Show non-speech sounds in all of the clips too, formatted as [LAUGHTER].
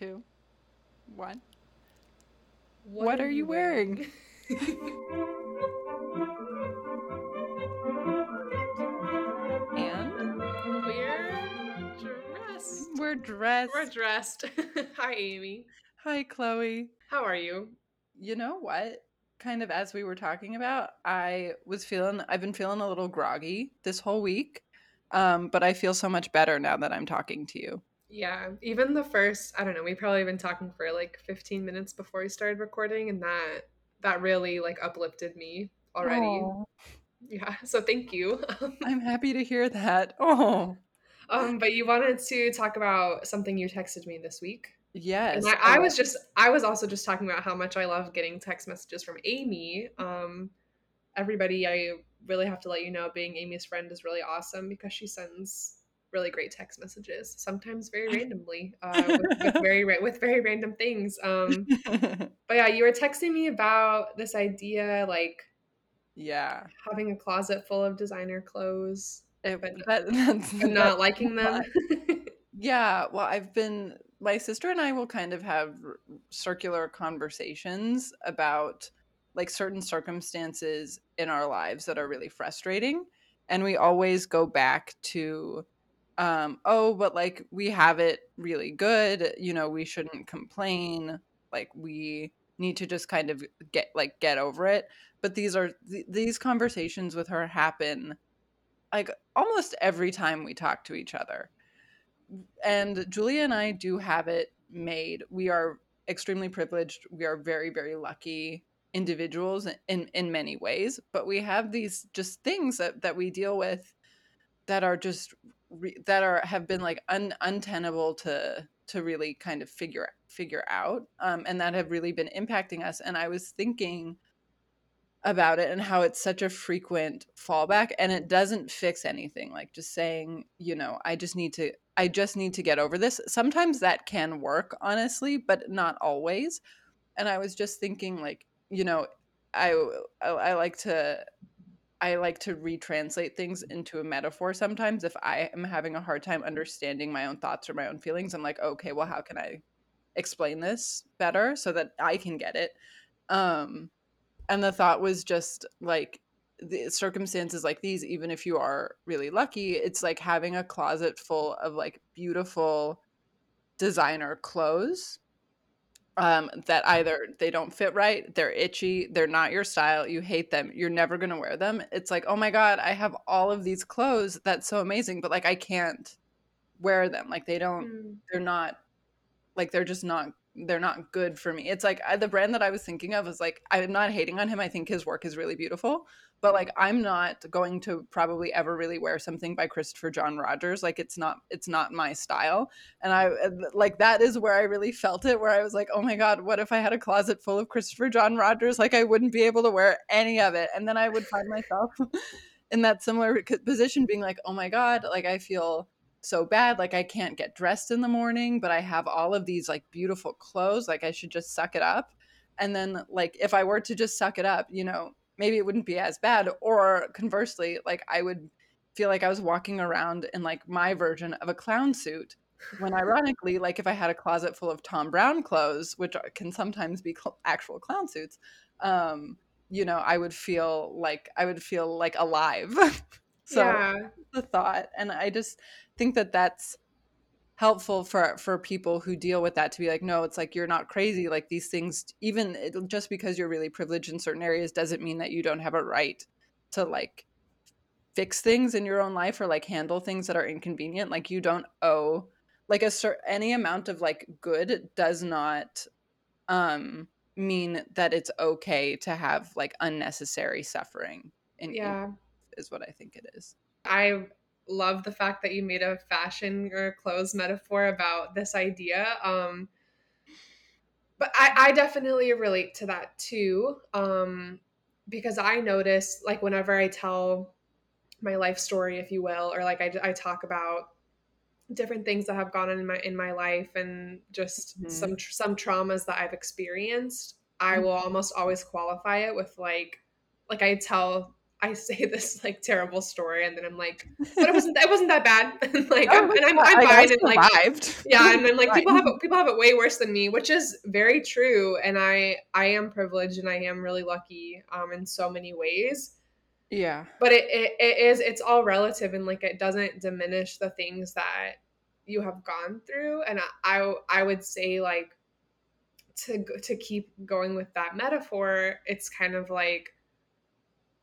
two, one. What, what are, are, you wearing? [LAUGHS] and we're dressed. We're dressed. We're dressed. [LAUGHS] Hi, Amy. Hi, Chloe. How are you? You know what? Kind of as we were talking about, I was feeling, I've been feeling a little groggy this whole week. Um, but I feel so much better now that I'm talking to you. Yeah, even the first, I don't know, we probably been talking for like 15 minutes before we started recording and that that really like uplifted me already. Aww. Yeah, so thank you. [LAUGHS] I'm happy to hear that. Oh. Um, but you wanted to talk about something you texted me this week. Yes. I, I, was just I was also just talking about how much I love getting text messages from Amy. Um everybody I really have to let you know being Amy's friend is really awesome because she sends really great text messages, sometimes very [LAUGHS] randomly, uh, with, with, [LAUGHS] very with very random things. Um, [LAUGHS] but yeah, you were texting me about this idea, like yeah, having a closet full of designer clothes, it, but, that, that's, but not liking them. yeah, well, I've been my sister and I will kind of have circular conversations about like certain circumstances in our lives that are really frustrating and we always go back to um, oh, but like we have it really good, you know, we shouldn't complain. Like we need to just kind of get like get over it. But these are th- these conversations with her happen like almost every time we talk to each other. And Julia and I do have it made. We are extremely privileged. We are very very lucky individuals in in many ways, but we have these just things that that we deal with that are just re- that are have been like un- untenable to to really kind of figure figure out um, and that have really been impacting us and i was thinking about it and how it's such a frequent fallback and it doesn't fix anything like just saying you know i just need to i just need to get over this. Sometimes that can work honestly but not always and i was just thinking like you know i i, I like to I like to retranslate things into a metaphor sometimes. If I am having a hard time understanding my own thoughts or my own feelings, I'm like, okay, well, how can I explain this better so that I can get it? Um, and the thought was just like the circumstances like these, even if you are really lucky, it's like having a closet full of like beautiful designer clothes um, that either they don't fit right, they're itchy, they're not your style, you hate them, you're never going to wear them. It's like, oh my God, I have all of these clothes. That's so amazing. But like, I can't wear them. Like, they don't, mm. they're not, like, they're just not they're not good for me. It's like I, the brand that I was thinking of was like I'm not hating on him. I think his work is really beautiful, but like I'm not going to probably ever really wear something by Christopher John Rogers. Like it's not it's not my style. And I uh, like that is where I really felt it where I was like, "Oh my god, what if I had a closet full of Christopher John Rogers? Like I wouldn't be able to wear any of it." And then I would find myself [LAUGHS] in that similar position being like, "Oh my god, like I feel so bad like i can't get dressed in the morning but i have all of these like beautiful clothes like i should just suck it up. And then like if i were to just suck it up you know maybe it wouldn't be as bad or conversely like i would feel like i was walking around in like my version of a clown suit when ironically like if i had a closet full of Thom Browne clothes which can sometimes be cl- actual clown suits um you know i would feel like i would feel like alive [LAUGHS] so yeah. the thought and i just think that that's helpful for for people who deal with that to be like no it's like you're not crazy like these things even just because you're really privileged in certain areas doesn't mean that you don't have a right to like fix things in your own life or like handle things that are inconvenient like you don't owe like a certain any amount of like good does not um mean that it's okay to have like unnecessary suffering in, yeah in, is what i think it is i love the fact that you made a fashion or clothes metaphor about this idea. Um, but I, I definitely relate to that too. Um, because I notice, like, whenever I tell my life story, if you will, or like I, I talk about different things that have gone on in my in my life and just mm-hmm. some some traumas that I've experienced, I will almost always qualify it with like like I tell I say [LAUGHS] this like terrible story, and then I'm like, but it wasn't. It wasn't that bad. [LAUGHS] like, oh, I'm, and I'm, I'm fine. And like, yeah, and I'm like, [LAUGHS] people have it, people have it way worse than me, which is very true. And I I am privileged, and I am really lucky, um, in so many ways. Yeah, but it, it it is it's all relative, and like it doesn't diminish the things that you have gone through. And I I, I would say like to to keep going with that metaphor, it's kind of like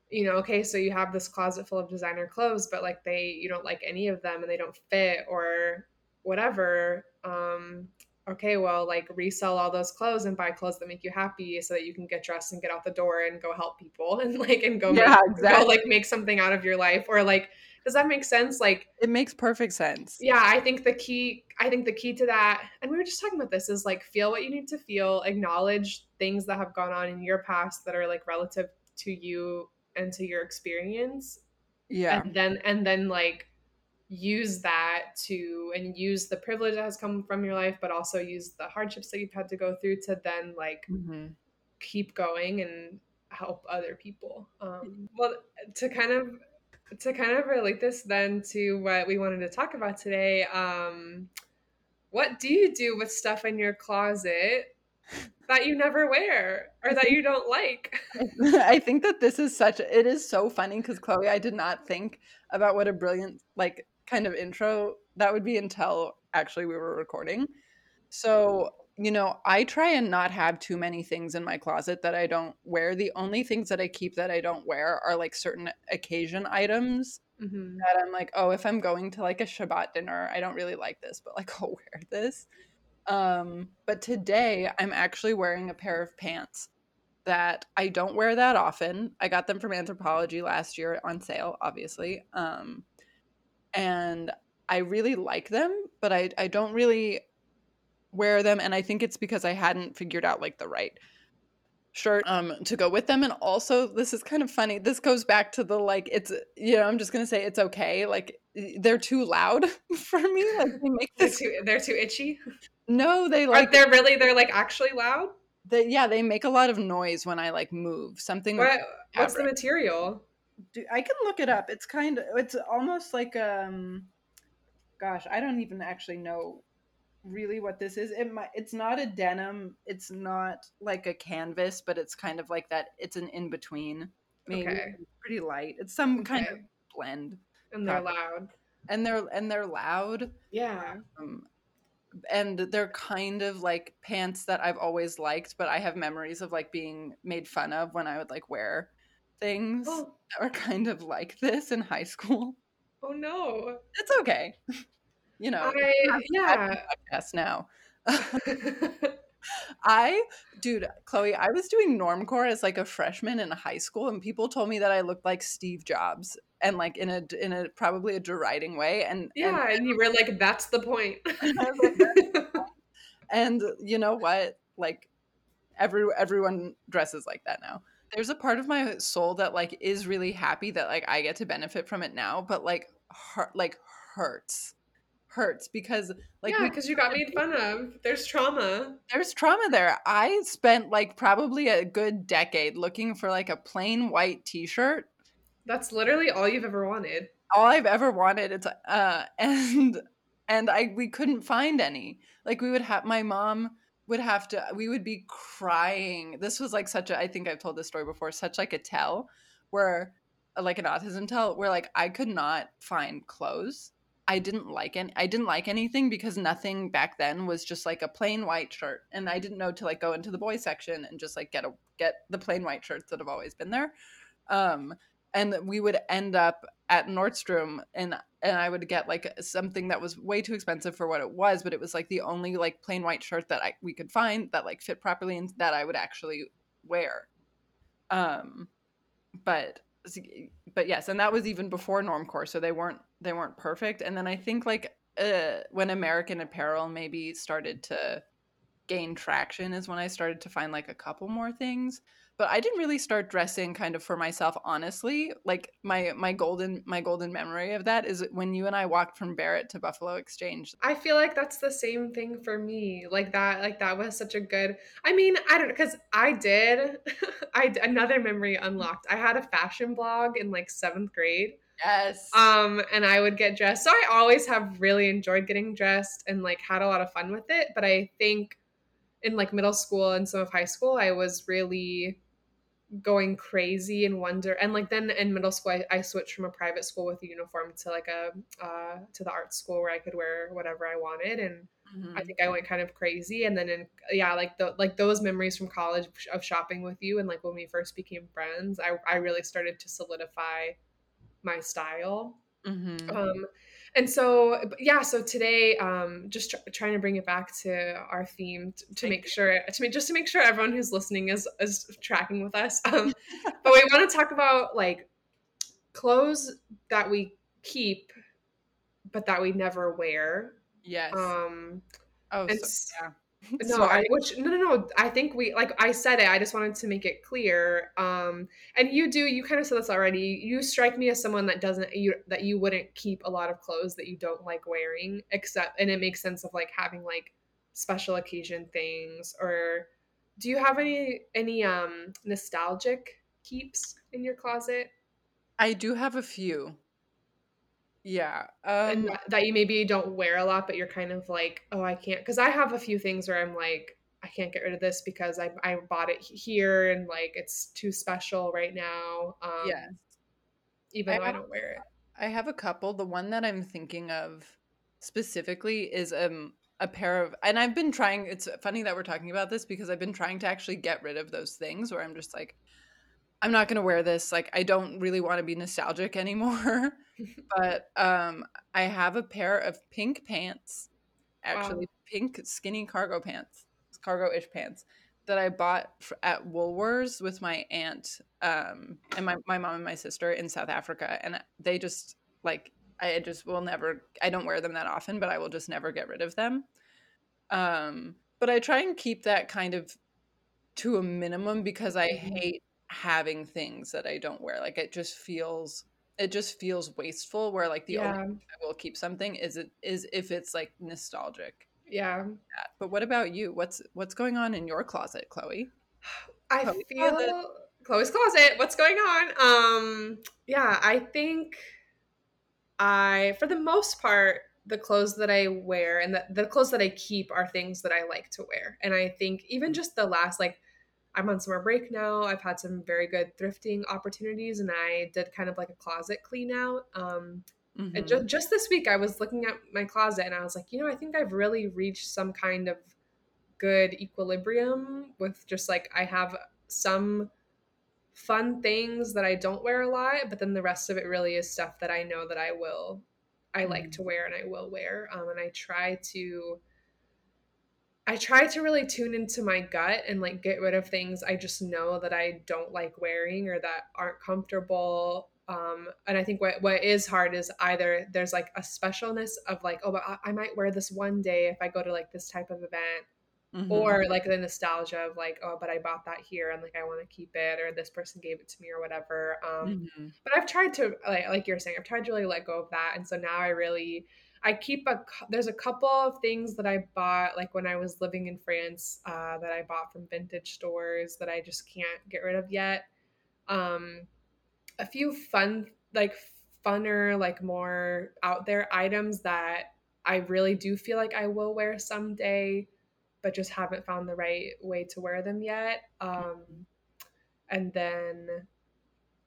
you know, okay, so you have this closet full of designer clothes, but like they, you don't like any of them and they don't fit or whatever. Um, okay, well, like resell all those clothes and buy clothes that make you happy so that you can get dressed and get out the door and go help people [LAUGHS] and like, and go, yeah, make, exactly. go like make something out of your life or like, does that make sense? Like, it makes perfect sense. Yeah. I think the key, I think the key to that, and we were just talking about this is like, feel what you need to feel, acknowledge things that have gone on in your past that are like relative to you and to your experience yeah and then and then like use that to and use the privilege that has come from your life but also use the hardships that you've had to go through to then like mm-hmm. keep going and help other people um well to kind of to kind of relate this then to what we wanted to talk about today um what do you do with stuff in your closet that you never wear or that you don't like. [LAUGHS] [LAUGHS] I think that this is such it is so funny because Chloe, I did not think about what a brilliant like kind of intro that would be until actually we were recording. So, you know, I try and not have too many things in my closet that I don't wear. The only things that I keep that I don't wear are like certain occasion items mm-hmm. that I'm like, oh, if I'm going to like a Shabbat dinner, I don't really like this, but like [LAUGHS] I'll wear this. Um, but today I'm actually wearing a pair of pants that I don't wear that often. I got them from Anthropologie last year on sale, obviously. Um, and I really like them, but I, I don't really wear them. And I think it's because I hadn't figured out like the right shirt um to go with them and also this is kind of funny this goes back to the like it's you know i'm just gonna say it's okay like they're too loud [LAUGHS] for me like they make this they're too, they're too itchy no, they like. Are they really? They're like actually loud. They, yeah, they make a lot of noise when I like move something. What, what's the material? Do, I can look it up. It's kind of. It's almost like um. Gosh, I don't even actually know really what this is. It might. It's not a denim. It's not like a canvas, but it's kind of like that. It's an in between. Maybe okay. It's pretty light. It's some okay. kind of blend. And they're probably. loud. And they're and they're loud. Yeah. Um, and they're kind of like pants that I've always liked, but I have memories of like being made fun of when I would like wear things oh. that were kind of like this in high school. Oh no. It's okay. [LAUGHS] You know, I, yeah. Podcast now. [LAUGHS] [LAUGHS] I, dude, Chloe, I was doing normcore as like a freshman in high school, and people told me that I looked like Steve Jobs, and like in a in a probably a deriding way. And yeah, and, and you were like, "That's the point." [LAUGHS] [LAUGHS] and you know what? Like, every everyone dresses like that now. There's a part of my soul that like is really happy that like I get to benefit from it now, but like, hurt, like hurts hurts because like yeah because you got made fun of. There's trauma. There's trauma there. I spent like probably a good decade looking for like a plain white t-shirt. That's literally all you've ever wanted. All i've ever wanted. It's uh [LAUGHS] and and i we couldn't find any. Like we would have my mom would have to we would be crying. This was like such a i think i've told this story before such like a tell where like an autism tell where like i could not find clothes I didn't like any I didn't like anything because nothing back then was just like a plain white shirt and I didn't know to like go into the boys section and just like get a get the plain white shirts that have always been there. Um and we would end up at Nordstrom and and I would get like something that was way too expensive for what it was, but it was like the only like plain white shirt that I we could find that like fit properly and that I would actually wear. Um but but yes, and that was even before normcore, so they weren't they weren't perfect. And then I think like uh, when American Apparel maybe started to gain traction is when I started to find like a couple more things. but I didn't really start dressing kind of for myself honestly. Like my my golden my golden memory of that is when you and I walked from Barrett to Buffalo Exchange. I feel like that's the same thing for me. Like that like that was such a good I mean, I don't know cuz I did [LAUGHS] I another memory unlocked. I had a fashion blog in like 7th grade. Yes. Um and I would get dressed. So I always have really enjoyed getting dressed and like had a lot of fun with it, but I think in like middle school and some of high school I was really going crazy and wonder and like then in middle school I, I, switched from a private school with a uniform to like a uh, to the art school where I could wear whatever I wanted and mm-hmm. I think I went kind of crazy and then in yeah like the like those memories from college of shopping with you and like when we first became friends I, I really started to solidify my style. Mm-hmm. um and so yeah so today um just tr- trying to bring it back to our theme t- to make sure to make just to make sure everyone who's listening is is tracking with us. [LAUGHS] Um but we want to talk about like clothes that we keep but that we never wear. Yes. Um oh and so, yeah no I, which no no no i think we like i said it i just wanted to make it clear um and you do you kind of said this already you strike me as someone that doesn't you that you wouldn't keep a lot of clothes that you don't like wearing except and it makes sense of like having like special occasion things or do you have any any um nostalgic keeps in your closet? I do have a few yeah. Um, and that, you maybe don't wear a lot, but you're kind of like, oh, I can't. Because I have a few things where I'm like, I can't get rid of this because I, I bought it here and like it's too special right now. Um, yes. Even I though have, I don't wear it. I have a couple. The one that I'm thinking of specifically is um a pair of and I've been trying it's funny that we're talking about this because I've been trying to actually get rid of those things where I'm just like I'm not going to wear this like I don't really want to be nostalgic [LAUGHS] anymore [LAUGHS] but um, I have a pair of pink pants, actually wow. pink skinny cargo pants, cargo-ish pants that I bought at Woolworths with my aunt um, and my, my mom and my sister in South Africa. And they just like, I just will never, I don't wear them that often, but I will just never get rid of them. Um, but I try and keep that kind of to a minimum because I mm-hmm. hate having things that I don't wear. Like it just feels it just feels wasteful where like the yeah. only I will keep something is it is if it's like nostalgic. Yeah. But what about you? What's what's going on in your closet, Chloe? I Chloe's feel closet. Chloe's closet. What's going on? Um yeah, I think I for the most part the clothes that I wear and the, the clothes that I keep are things that I like to wear. And I think even just the last like I'm on summer break now. I've had some very good thrifting opportunities, and I did kind of like a closet clean out. Um, mm-hmm. And just, just this week, I was looking at my closet and I was like, you know, I think I've really reached some kind of good equilibrium with just like I have some fun things that I don't wear a lot, but then the rest of it really is stuff that I know that I will, I mm-hmm. like to wear and I will wear. Um, and I try to I try to really tune into my gut and like get rid of things I just know that I don't like wearing or that aren't comfortable. Um, and I think what, what is hard is either there's like a specialness of like, oh, but I, I might wear this one day if I go to like this type of event. Mm-hmm. Or like the nostalgia of like, oh, but I bought that here and like I want to keep it, or this person gave it to me, or whatever. Um, mm-hmm. But I've tried to like, like you're saying, I've tried to really let go of that, and so now I really I keep a there's a couple of things that I bought like when I was living in France uh, that I bought from vintage stores that I just can't get rid of yet. Um, a few fun like funner like more out there items that I really do feel like I will wear someday, but just haven't found the right way to wear them yet. Um, and then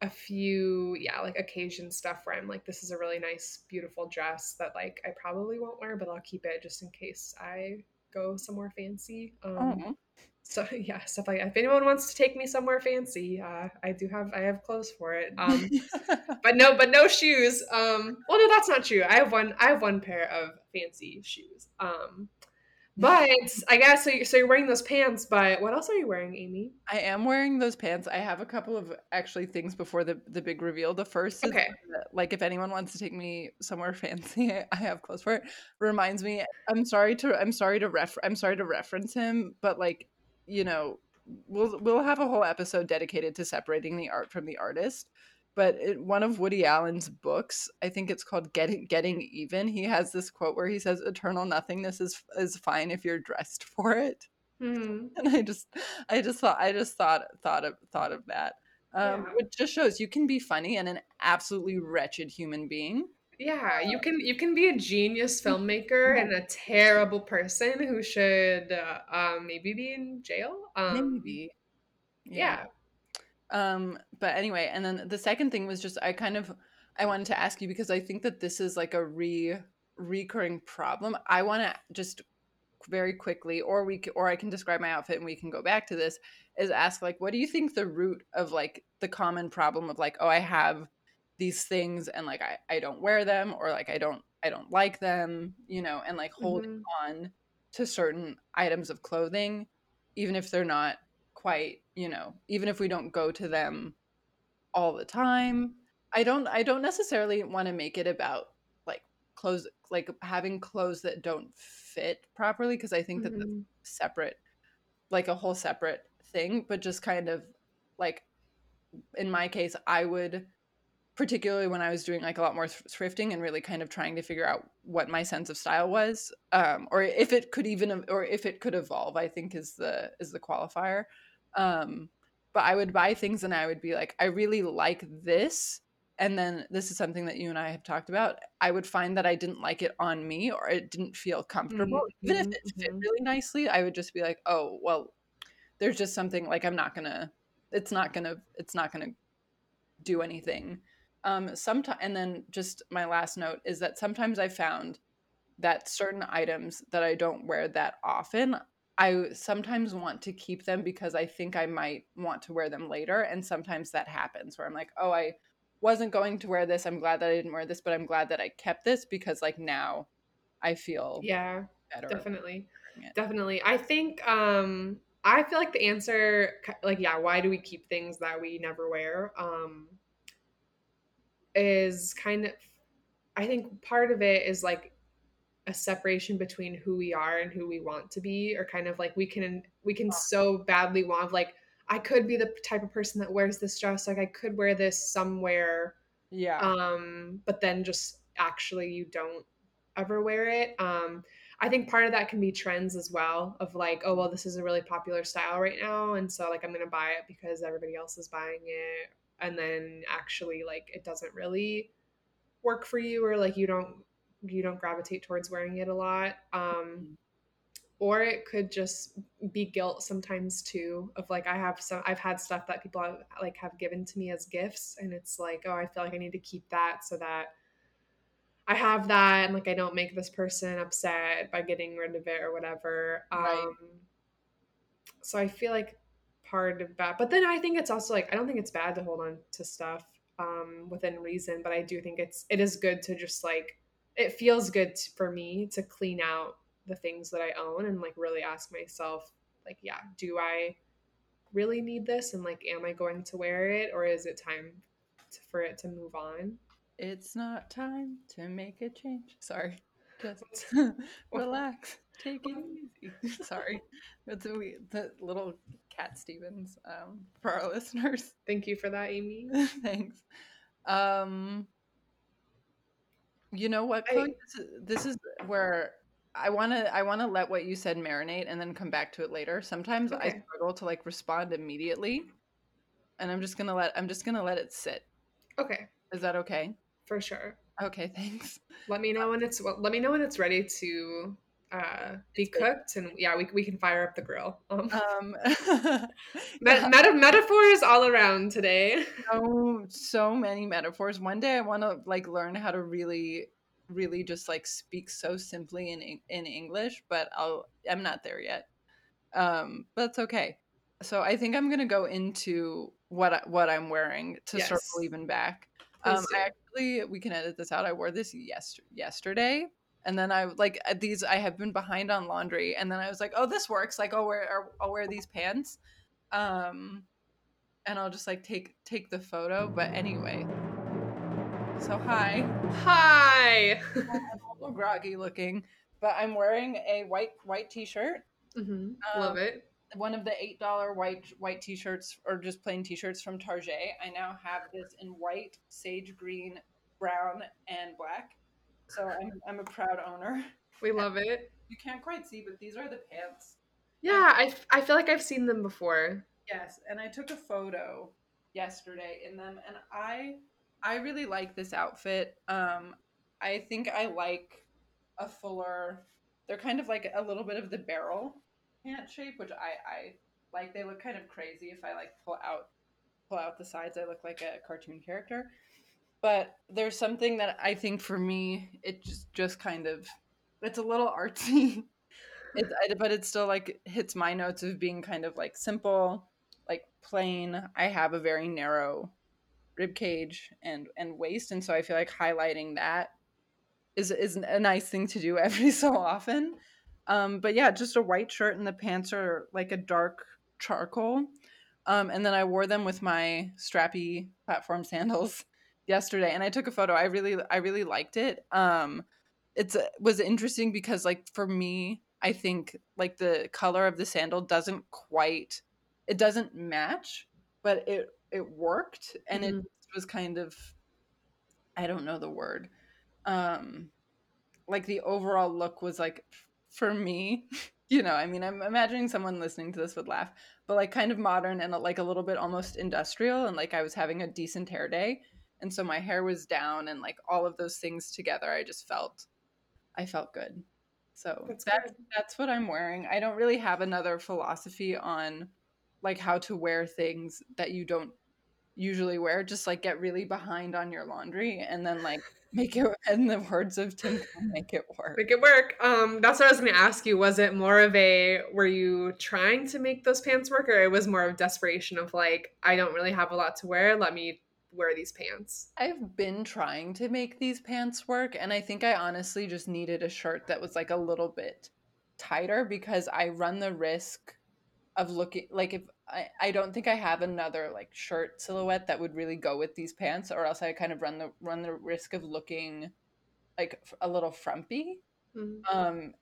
a few yeah like occasion stuff where i'm like this is a really nice beautiful dress that like i probably won't wear but i'll keep it just in case i go somewhere fancy um oh. so [LAUGHS] yeah stuff like if anyone wants to take me somewhere fancy uh i do have i have clothes for it um [LAUGHS] but no but no shoes um well no that's not true i have one i have one pair of fancy shoes um but I guess so. So you're wearing those pants, but what else are you wearing, Amy? I am wearing those pants. I have a couple of actually things before the the big reveal. The first, okay, like if anyone wants to take me somewhere [LAUGHS] fancy, I have clothes for it. Reminds me, I'm sorry to I'm sorry to ref I'm sorry to reference him, but like you know we'll we'll have a whole episode dedicated to separating the art from the artist but it, one of Woody Allen's books, I think it's called Getting Getting Even. He has this quote where he says, "Eternal nothingness is is fine if you're dressed for it." Mm-hmm. And I just, I just thought, I just thought thought of thought of that, um, Yeah. which just shows you can be funny and an absolutely wretched human being. Yeah, you can you can be a genius [LAUGHS] filmmaker and a terrible person who should uh, um, maybe be in jail. Um, Maybe, yeah. Um, but anyway, and then the second thing was just I kind of I wanted to ask you because I think that this is like a re recurring problem. I want to just very quickly, or we or I can describe my outfit and we can go back to this. Is ask like, what do you think the root of like the common problem of like, oh, I have these things and like I I don't wear them or like I don't I don't like them, you know, and like holding Mhm. on to certain items of clothing, even if they're not quite, you know, even if we don't go to them all the time. I don't I don't necessarily want to make it about like clothes like having clothes that don't fit properly because I think that that's Mhm. separate like a whole separate thing, but just kind of like in my case I would particularly when I was doing like a lot more thrifting and really kind of trying to figure out what my sense of style was um or if it could even or if it could evolve I think is the is the qualifier um but I would buy things and I would be like I really like this. And then this is something that you and I have talked about. I would find that I didn't like it on me or it didn't feel comfortable. Even if it fit mhm. really nicely I would just be like oh well there's just something like I'm not going to it's not going to it's not to do anything. Um sometimes and then just my last note is that sometimes i found that certain items that i don't wear that often i sometimes want to keep them because i think i might want to wear them later and sometimes that happens where i'm like oh i wasn't going to wear this i'm glad that i didn't wear this but i'm glad that i kept this because like now i feel Yeah, better definitely, definitely. I think um, I feel like the answer, like, yeah, why do we keep things that we never wear? Um, is kind of, I think part of it is like a separation between who we are and who we want to be or kind of like we can we can so badly want like i could be the type of person that wears this dress like i could wear this somewhere yeah. um but then just actually you don't ever wear it um i think part of that can be trends as well of like oh well this is a really popular style right now and so like i'm gonna buy it because everybody else is buying it and then actually like it doesn't really work for you or like you don't you don't gravitate towards wearing it a lot um or it could just be guilt sometimes too of like i have some i've had stuff that people have, like have given to me as gifts and it's like oh i feel like i need to keep that so that i have that and like i don't make this person upset by getting rid of it or whatever Right. um so i feel like part of that but then i think it's also like i don't think it's bad to hold on to stuff um within reason but i do think it's it is good to just like it feels good t- for me to clean out the things that i own and like really ask myself like yeah do i really need this and like am i going to wear it or is it time to, for it to move on It's not time to make a change. Sorry. Just [LAUGHS] [LAUGHS] relax. Take it easy. [LAUGHS] Sorry. It's a wee- the little Cat Stevens um, for our listeners. thank you for that amy Thanks. Um, you know what, I- This is, where I want to I want to let what you said marinate and then come back to it later. Sometimes I struggle to like respond immediately, and I'm just gonna let I'm just gonna let it sit. okay Is that okay? for sure Okay, thanks. let me know when it's well, let me know when it's ready to uh be cooked and yeah we, we can fire up the grill um [LAUGHS] Um, [LAUGHS] yeah, meta- metaphors all around today. [LAUGHS] so so many metaphors. One day I want to like learn how to really, really just like speak so simply in in English, but I'll I'm not there yet. Um, but that's okay. So I think I'm gonna go into what I, what I'm wearing to Yes. circle even back. Please Um, do. I actually we can edit this out. I wore this yes yesterday, and then I like uh, these. I have been behind on laundry, and then I was like, oh, this works. Like I'll wear I'll wear these pants, um, and I'll just like take take the photo. But anyway, so hi, Hi. [LAUGHS] I'm a little groggy looking, but I'm wearing a white white t-shirt. hmm Um, Love it. one of the eight dollar white white t-shirts or just plain t-shirts from Target. I now have this in white, sage green, brown, and black. So I'm I'm a proud owner. We love it. You can't quite see, but these are the pants. Yeah, I, I feel like I've seen them before. Yes, and I took a photo yesterday in them and I I really like this outfit. Um I think I like a fuller they're kind of like a little bit of the barrel pant shape, which I I like. They look kind of crazy if I like pull out pull out the sides. I look like a cartoon character. But there's something that I think for me it just just kind of it's a little artsy. [LAUGHS] it's but it still like hits my notes of being kind of like simple, like plain. I have a very narrow rib cage and and waist and so I feel like highlighting that is is a nice thing to do [LAUGHS] every so often. Um, but yeah, just a white shirt and the pants are like a dark charcoal. Um, and then I wore them with my strappy platform [LAUGHS] sandals yesterday, and I took a photo. I really, I really liked it. Um, it's it was interesting because like for me, I think like the color of the sandal doesn't quite, it doesn't match, but it it worked, and mm-hmm. it was kind of, I don't know the word, um, like the overall look was like for me [LAUGHS] you know i mean i'm imagining someone listening to this would laugh but like kind of modern and like a little bit almost industrial and like i was having a decent hair day and so my hair was down and like all of those things together i just felt i felt good. So that's that, that's what i'm wearing. I don't really have another philosophy on like how to wear things that you don't usually wear. Just like get really behind on your laundry and then like [LAUGHS] make it in the words of tim make it work. Make it work. Um that's what i was going to ask you. Was it more of a were you trying to make those pants work or it was more of desperation of like i don't really have a lot to wear. Let me wear these pants i've been trying to make these pants work and i think i honestly just needed a shirt that was like a little bit tighter because i run the risk of looking like if I, I don't think I have another like shirt silhouette that would really go with these pants, or else I kind of run the run the risk of looking like a little frumpy. Mm-hmm. Um,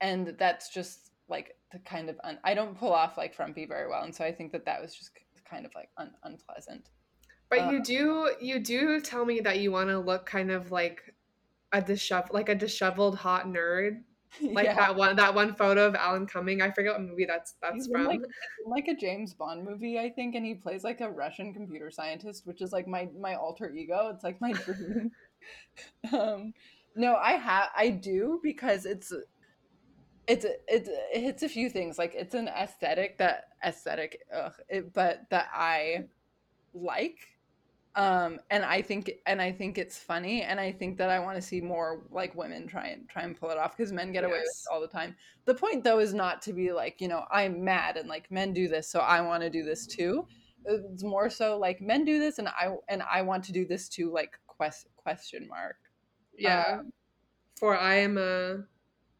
and that's just like the kind of un- I don't pull off like frumpy very well, and so I think that that was just kind of like un- unpleasant. But um, you do you do tell me that you want to look kind of like a disheveled like a disheveled hot nerd [LAUGHS] like yeah. that one that one photo of Alan Cumming. I forget what movie that's that's He's from. Like, like, a James Bond movie, I think, and he plays like a Russian computer scientist, which is like my my alter ego. It's like my dream. [LAUGHS] [LAUGHS] um, no, I have I do because it's it's it's it hits a few things. Like it's an aesthetic that aesthetic, ugh, it, but that I like um and i think and i think it's funny and i think that i want to see more like women try and try and pull it off because men get yes. away with it all the time. The point though is not to be like you know i'm mad and like men do this so i want to do this too. It's more so like men do this and i and i want to do this too like quest question mark. Yeah. Um, for i am a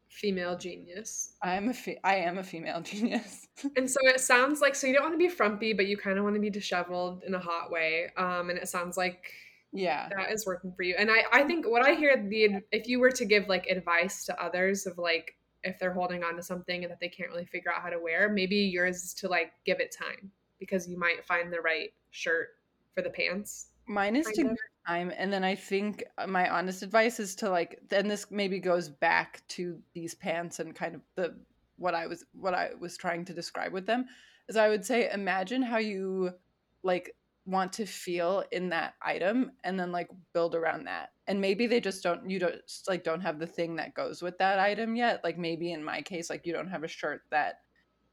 female genius. I'm a fe- I am a female [LAUGHS] genius. and so it sounds like so you don't want to be frumpy, but you kind of want to be disheveled in a hot way. Um, and it sounds like yeah, that is working for you. And I I think what I hear the if you were to give like advice to others of like if they're holding on to something and that they can't really figure out how to wear, maybe yours is to like give it time because you might find the right shirt for the pants. Mine is to time and then i think uh, my honest advice is to like then this maybe goes back to these pants and kind of the what i was what i was trying to describe with them is i would say imagine how you like want to feel in that item and then like build around that and maybe they just don't you don't like don't have the thing that goes with that item yet like maybe in my case like you don't have a shirt that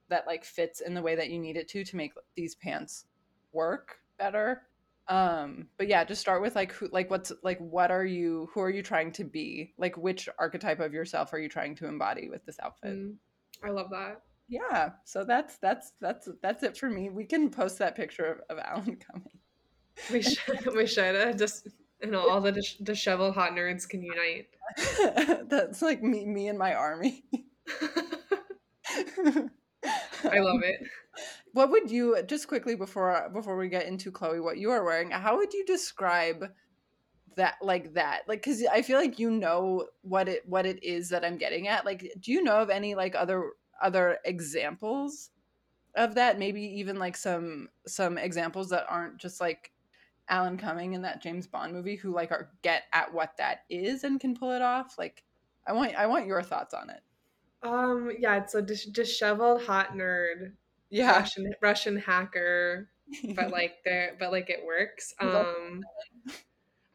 that like fits in the way that you need it to to make these pants work better um but yeah just start with like who like what's like what are you who are you trying to be? Like which archetype of yourself are you trying to embody with this outfit? Mm, i love that. Yeah so that's that's that's that's it for me. We can post that picture of, of alan [LAUGHS] cumming. We should [LAUGHS] we should uh, just you know all the dis- disheveled hot nerds can unite. [LAUGHS] That's like me me and my army. I love it what would you just quickly before before we get into Chloe what you are wearing? How would you describe that like that? Like cuz I feel like you know what it what it is that I'm getting at. Like do you know of any like other other examples of that maybe even like some some examples that aren't just like alan cumming in that james bond movie who like are get at what that is and can pull it off like i want i want your thoughts on it um yeah it's a dis- disheveled hot nerd yeah russian russian hacker but [LAUGHS] like there but like it works um [LAUGHS]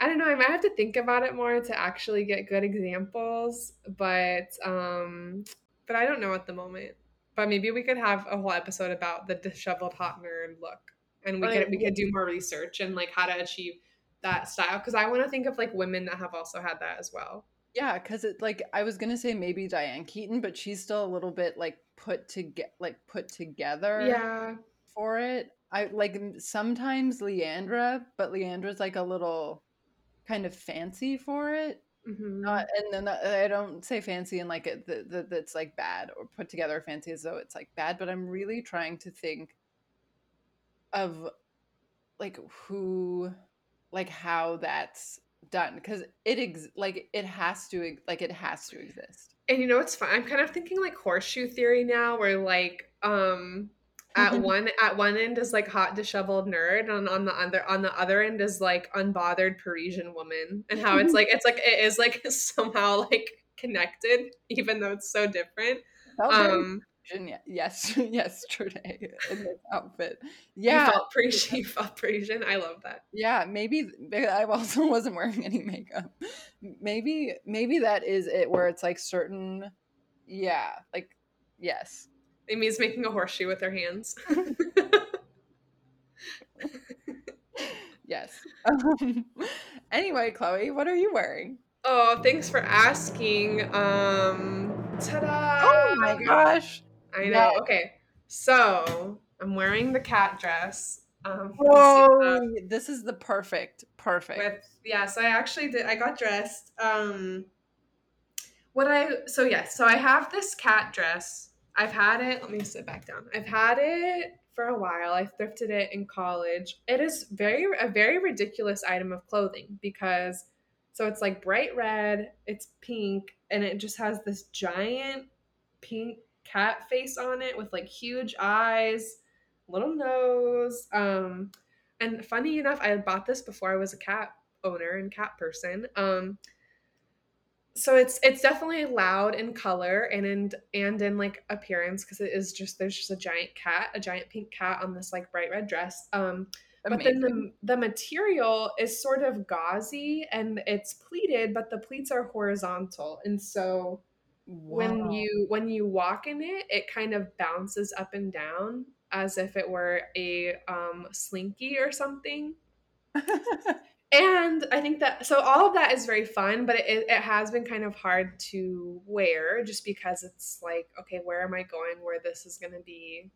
I don't know. I might have to think about it more to actually get good examples, but um, but I don't know at the moment. But maybe we could have a whole episode about the disheveled hot nerd look, and we could we could do more research and like how to achieve that style. Because I want to think of like women that have also had that as well. Yeah, because it like I was gonna say maybe Diane Keaton, but she's still a little bit like put to get like put together. Yeah. For it, I like sometimes Leandra, but Leandra's like a little kind of fancy for it. Mm-hmm. Not, and then I don't say fancy and like it that that's like bad or put together fancy as though it's like bad, but I'm really trying to think of like who, like how that's done because it ex- like it has to like it has to exist. And you know what's fun? I'm kind of thinking like horseshoe theory now, where like um at [LAUGHS] one at one end is like hot disheveled nerd and on the other on the other end is like unbothered parisian woman and how it's like it's like it is like [LAUGHS] somehow like connected even though it's so different um yes [LAUGHS] yes today in this outfit yeah [LAUGHS] you felt Parisian, you felt Parisian i love that yeah maybe i also [LAUGHS] wasn't wearing any makeup maybe maybe that is it where it's like certain yeah like yes Amy's making a horseshoe with her hands. yes. Um, anyway, Chloe, what are you wearing? Oh, thanks for asking. Um, ta-da! Oh my gosh! I know. Yeah. Okay, so I'm wearing the cat dress. Um, Whoa! this is the perfect, perfect. With yeah, so I actually did. I got dressed. Um, what I so yes, yeah, so I have this cat dress I've had it. Let me sit back down. I've had it for a while. I thrifted it in college. It is very a very ridiculous item of clothing because so it's like bright red, it's pink, and it just has this giant pink cat face on it with like huge eyes, little nose. Um and funny enough, I had bought this before I was a cat owner and cat person. Um so it's it's definitely loud in color and in and in like appearance because it is just there's just a giant cat a giant pink cat on this like bright red dress um Amazing. but then the the material is sort of gauzy and it's pleated but the pleats are horizontal and so wow. when you when you walk in it it kind of bounces up and down as if it were a um slinky or something [LAUGHS] and I think that so all of that is very fun, but it, it has been kind of hard to wear just because it's like, okay, where am I going where this is going to be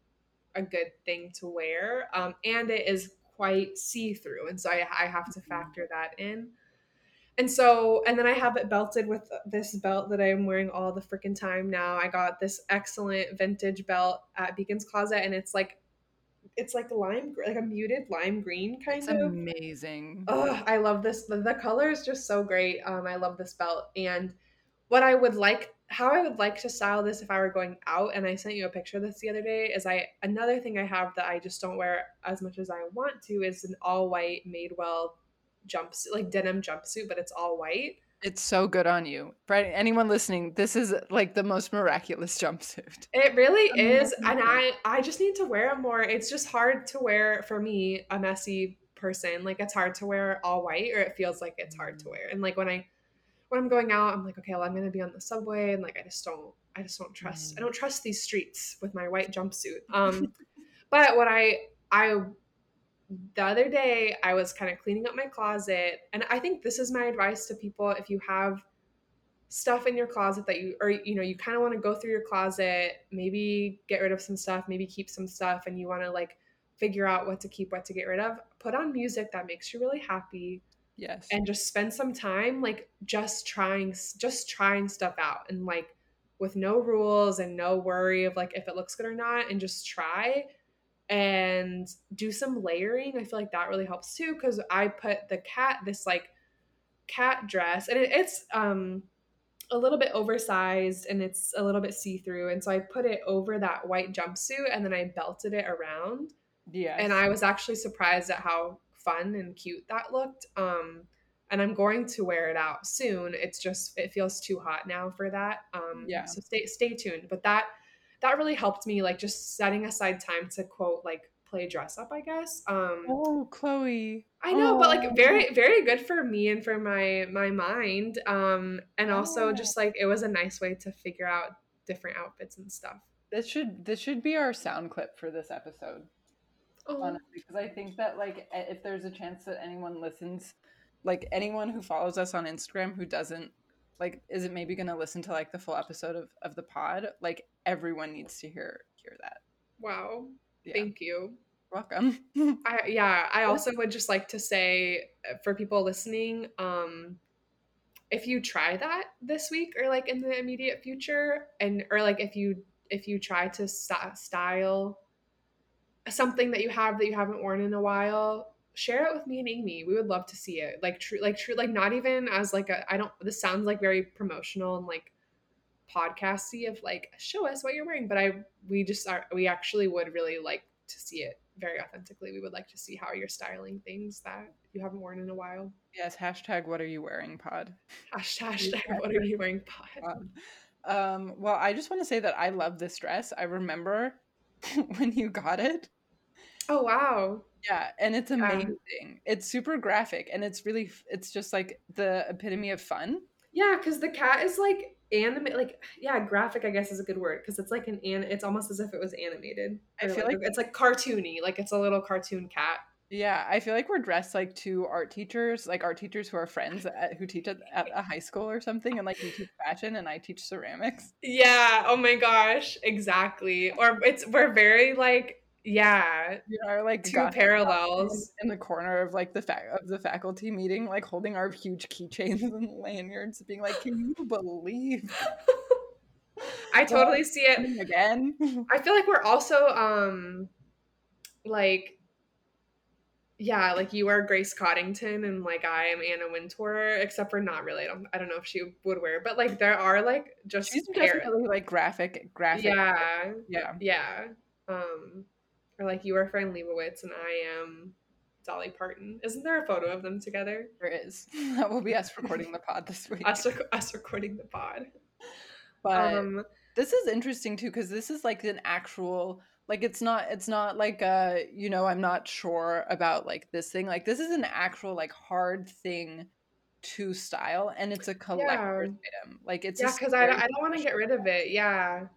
a good thing to wear? Um, and it is quite see through. And so I, I have to mm-hmm. factor that in. And so, and then I have it belted with this belt that I'm wearing all the freaking time now. I got this excellent vintage belt at Beacon's Closet, and it's like it's like lime like a muted lime green kind it's of. amazing. Oh i love this the, the color is just so great. Um i love this belt. And what i would like how i would like to style this if i were going out and i sent you a picture of this the other day is i another thing i have that i just don't wear as much as i want to is an all white Madewell jumpsuit like denim jumpsuit but it's all white it's so good on you. For anyone listening, this is like the most miraculous [LAUGHS] jumpsuit. It really is. And I I just need to wear it more. It's just hard to wear for me, a messy person. Like it's hard to wear all white or it feels like it's hard to wear. And like when I when I'm going out, I'm like, okay, well, I'm gonna be on the subway and like I just don't I just don't trust I don't trust these streets with my white jumpsuit. Um [LAUGHS] but what I I the other day I was kind of cleaning up my closet and I think this is my advice to people if you have stuff in your closet that you or you know you kind of want to go through your closet maybe get rid of some stuff maybe keep some stuff and you want to like figure out what to keep what to get rid of put on music that makes you really happy yes. and just spend some time like just trying just trying stuff out and like with no rules and no worry of like if it looks good or not and just try and do some layering. I feel like that really helps too because I put the cat this like cat dress and it, it's um a little bit oversized and it's a little bit see-through and so I put it over that white jumpsuit and then I belted it around. Yeah. And I was actually surprised at how fun and cute that looked. Um and I'm going to wear it out soon. It's just it feels too hot now for that. Um Yeah. so stay stay tuned. But that that really helped me like just setting aside time to quote like play dress up, I guess. Um Oh, Chloe. I know, but Oh. like very very good for me and for my my mind. Um and also Yeah. just like it was a nice way to figure out different outfits and stuff. This should this should be our sound clip for this episode. Oh, honestly because i think that like if there's a chance that anyone listens like anyone who follows us on instagram who doesn't like isn't maybe going to listen to like the full episode of, of the pod? Like everyone needs to hear hear that. Wow. yeah. Thank you. welcome. [LAUGHS] I yeah, I also would just like to say uh, for people listening, um if you try that this week or like in the immediate future and or like if you if you try to st- style something that you have that you haven't worn in a while share it with me and amy. We would love to see it. Like true like true like not even as like a i don't this sounds like very promotional and like podcasty of like show us what you're wearing but i we just are we actually would really like to see it very authentically. We would like to see how you're styling things that you haven't worn in a while. Yes hashtag what are you wearing pod. Hashtag, hashtag what are you wearing pod. Um, um well i just want to say that i love this dress. I remember [LAUGHS] when you got it. Oh wow yeah and it's amazing it's super graphic and it's really it's just like the epitome of fun Yeah, because the cat is like anime, like yeah, graphic. I guess is a good word because it's like an an. It's almost as if it was animated. I feel like- it's like cartoony, like it's a little cartoon cat. Yeah, I feel like we're dressed like two art teachers, like art teachers who are friends at, who teach at, at a high school or something, and like you teach fashion and I teach ceramics. Yeah. Oh my gosh. Exactly. Or it's we're very like yeah, You know, like two parallels. in the corner of like the of the faculty meeting, like holding our huge keychains [LAUGHS] and lanyards, being like, "Can you [LAUGHS] believe I [LAUGHS] totally see it. again?" I feel like we're also um like yeah, like you are Grace Coddington and like I am Anna Wintour, except for not really. I don't I don't know if she would wear, but like there are like just She's pair- definitely like graphic, graphic. yeah, yeah. yeah. Um or like you are Fran Lebowitz and I am Dolly Parton. Isn't there a photo of them together? There is. [LAUGHS] That will be us recording the pod this week. Us, rec- us recording the pod. but Um this is interesting too because this is like an actual like it's not it's not like uh you know i'm not sure about like this thing like this is an actual like hard thing to style and it's a collector's item like it's yeah because I, I don't want to get rid of it yeah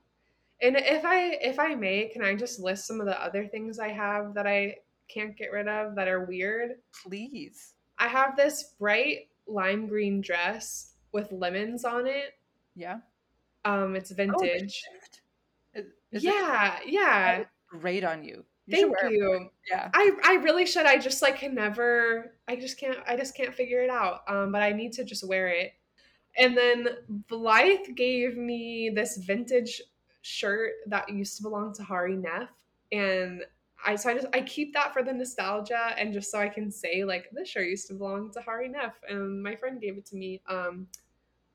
and if i if i may can i just list some of the other things i have that i can't get rid of that are weird? Please. I have this bright lime green dress with lemons on it. Yeah. Um it's Oh, vintage. shift. Is, is it yeah yeah. Great on you, You thank you. Yeah. I, I really should. I just like can never i just can't i just can't figure it out. Um but i need to just wear it. And then blythe gave me this vintage shirt that used to belong to Hari Nef. And i so i just i keep that for the nostalgia and just so i can say like this shirt used to belong to Hari Nef and my friend gave it to me. Um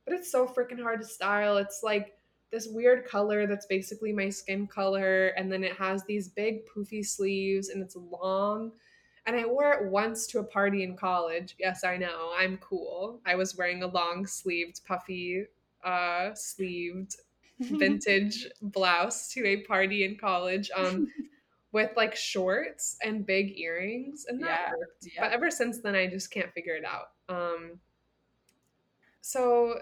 but it's so freaking hard to style. It's like this weird color that's basically my skin color. And then it has these big poofy sleeves and it's long. And i wore it once to a party in college. Yes i know. I'm cool. I was wearing a long sleeved puffy uh sleeved vintage blouse to a party in college um [LAUGHS] with like shorts and big earrings and that Yeah, worked. Yeah. but ever since then i just can't figure it out. Um so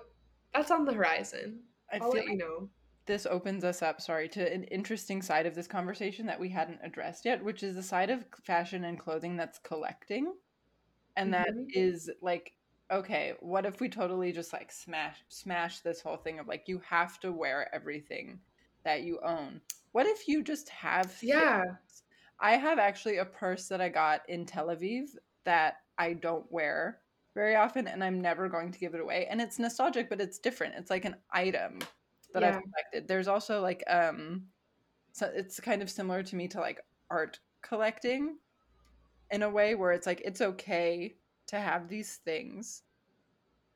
that's on the horizon. I i'll let you know. this opens us up sorry to an interesting side of this conversation that we hadn't addressed yet which is the side of fashion and clothing that's collecting. And that Mhm. is like okay what if we totally just like smash smash this whole thing of like you have to wear everything that you own what if you just have yeah things? i have actually a purse that i got in tel aviv that i don't wear very often and i'm never going to give it away and it's nostalgic but it's different it's like an item that Yeah. i've collected there's also like um so it's kind of similar to me to like art collecting in a way where it's like it's okay to have these things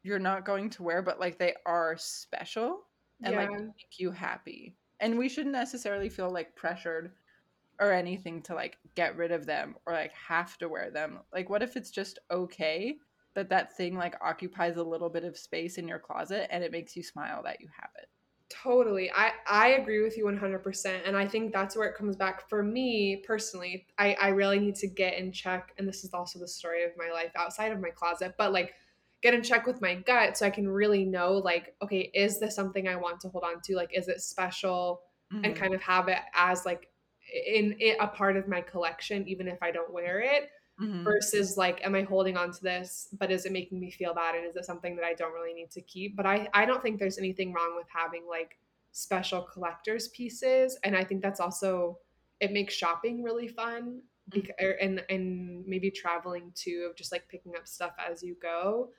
you're not going to wear, but like they are special and like make you happy. And we shouldn't necessarily feel like pressured or anything to like get rid of them or like have to wear them. Like what if it's just okay that that thing like occupies a little bit of space in your closet and it makes you smile that you have it. Totally. I, I agree with you 100%. And I think that's where it comes back for me personally. I, I really need to get in check. And this is also the story of my life outside of my closet, but like get in check with my gut so I can really know, like, okay, is this something I want to hold on to? Like, is it special? And Mhm. kind of have it as like in, in a part of my collection, even if I don't wear it Mhm. versus like am i holding on to this but is it making me feel bad and is it something that i don't really need to keep but i i don't think there's anything wrong with having like special collectors pieces and i think that's also it makes shopping really fun bec- er, and and maybe traveling too of just like picking up stuff as you go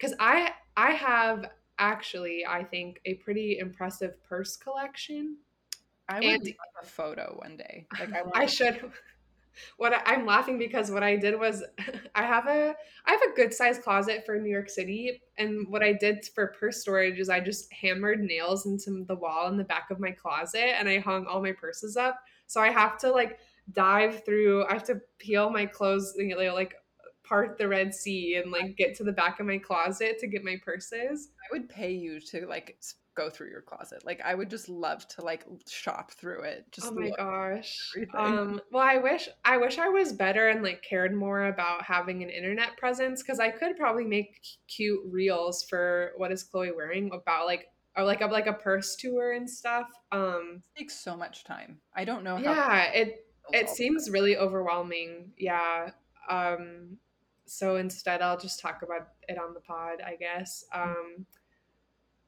because i i have actually i think a pretty impressive purse collection I would and- a photo one day. Like I, [LAUGHS] I should. What I, I'm laughing because what I did was [LAUGHS] I have a I have a good sized closet for New York City, and what I did for purse storage is I just hammered nails into the wall in the back of my closet, and I hung all my purses up. So I have to like dive through. I have to peel my clothes, you know, like part the Red Sea, and like get to the back of my closet to get my purses. I would pay you to like go through your closet. Like I would just love to like shop through it. Just oh my gosh. everything. Um, well, I wish I wish I was better and like cared more about having an internet presence because I could probably make cute reels for what is Chloe wearing about like or like a like a purse tour and stuff. Um, It takes so much time. I don't know how. yeah, it it seems really overwhelming. Yeah. Um, so instead, I'll just talk about it on the pod, I guess. Um,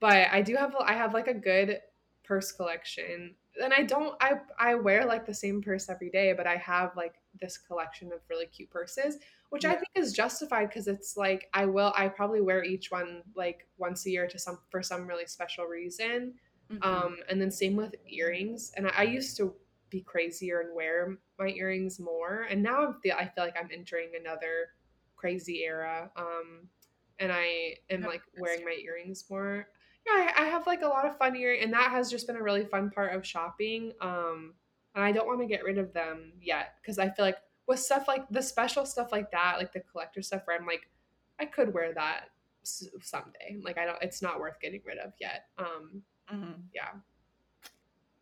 but I do have I have like a good purse collection, and I don't I I wear like the same purse every day, but I have like this collection of really cute purses, which I think is justified because it's like I will I probably wear each one like once a year to some for some really special reason. Mhm. Um, and then same with earrings. And I, I used to be crazier and wear my earrings more, and now I feel I feel like I'm entering another crazy era. Um, and I am like wearing my earrings more. Yeah, I, I have like a lot of fun ear, and that has just been a really fun part of shopping. Um, and I don't want to get rid of them yet because I feel like with stuff like the special stuff like that, like the collector stuff, where I'm like, I could wear that s- someday. Like I don't, it's not worth getting rid of yet. Um, Mhm. yeah.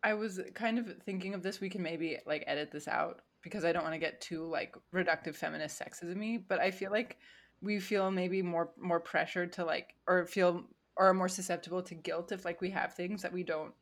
I was kind of thinking of this. We can maybe like edit this out because I don't want to get too like reductive feminist sexism but I feel like we feel maybe more more pressured to like or feel or are more susceptible to guilt if like we have things that we don't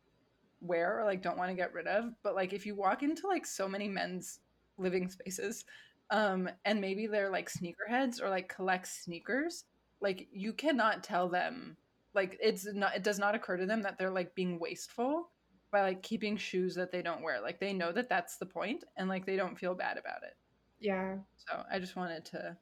wear or like don't want to get rid of. But like if you walk into like so many men's living spaces, um, and maybe they're like sneakerheads or like collect sneakers, like you cannot tell them like it's not it does not occur to them that they're like being wasteful by like keeping shoes that they don't wear. Like they know that that's the point and like they don't feel bad about it. Yeah. So I just wanted to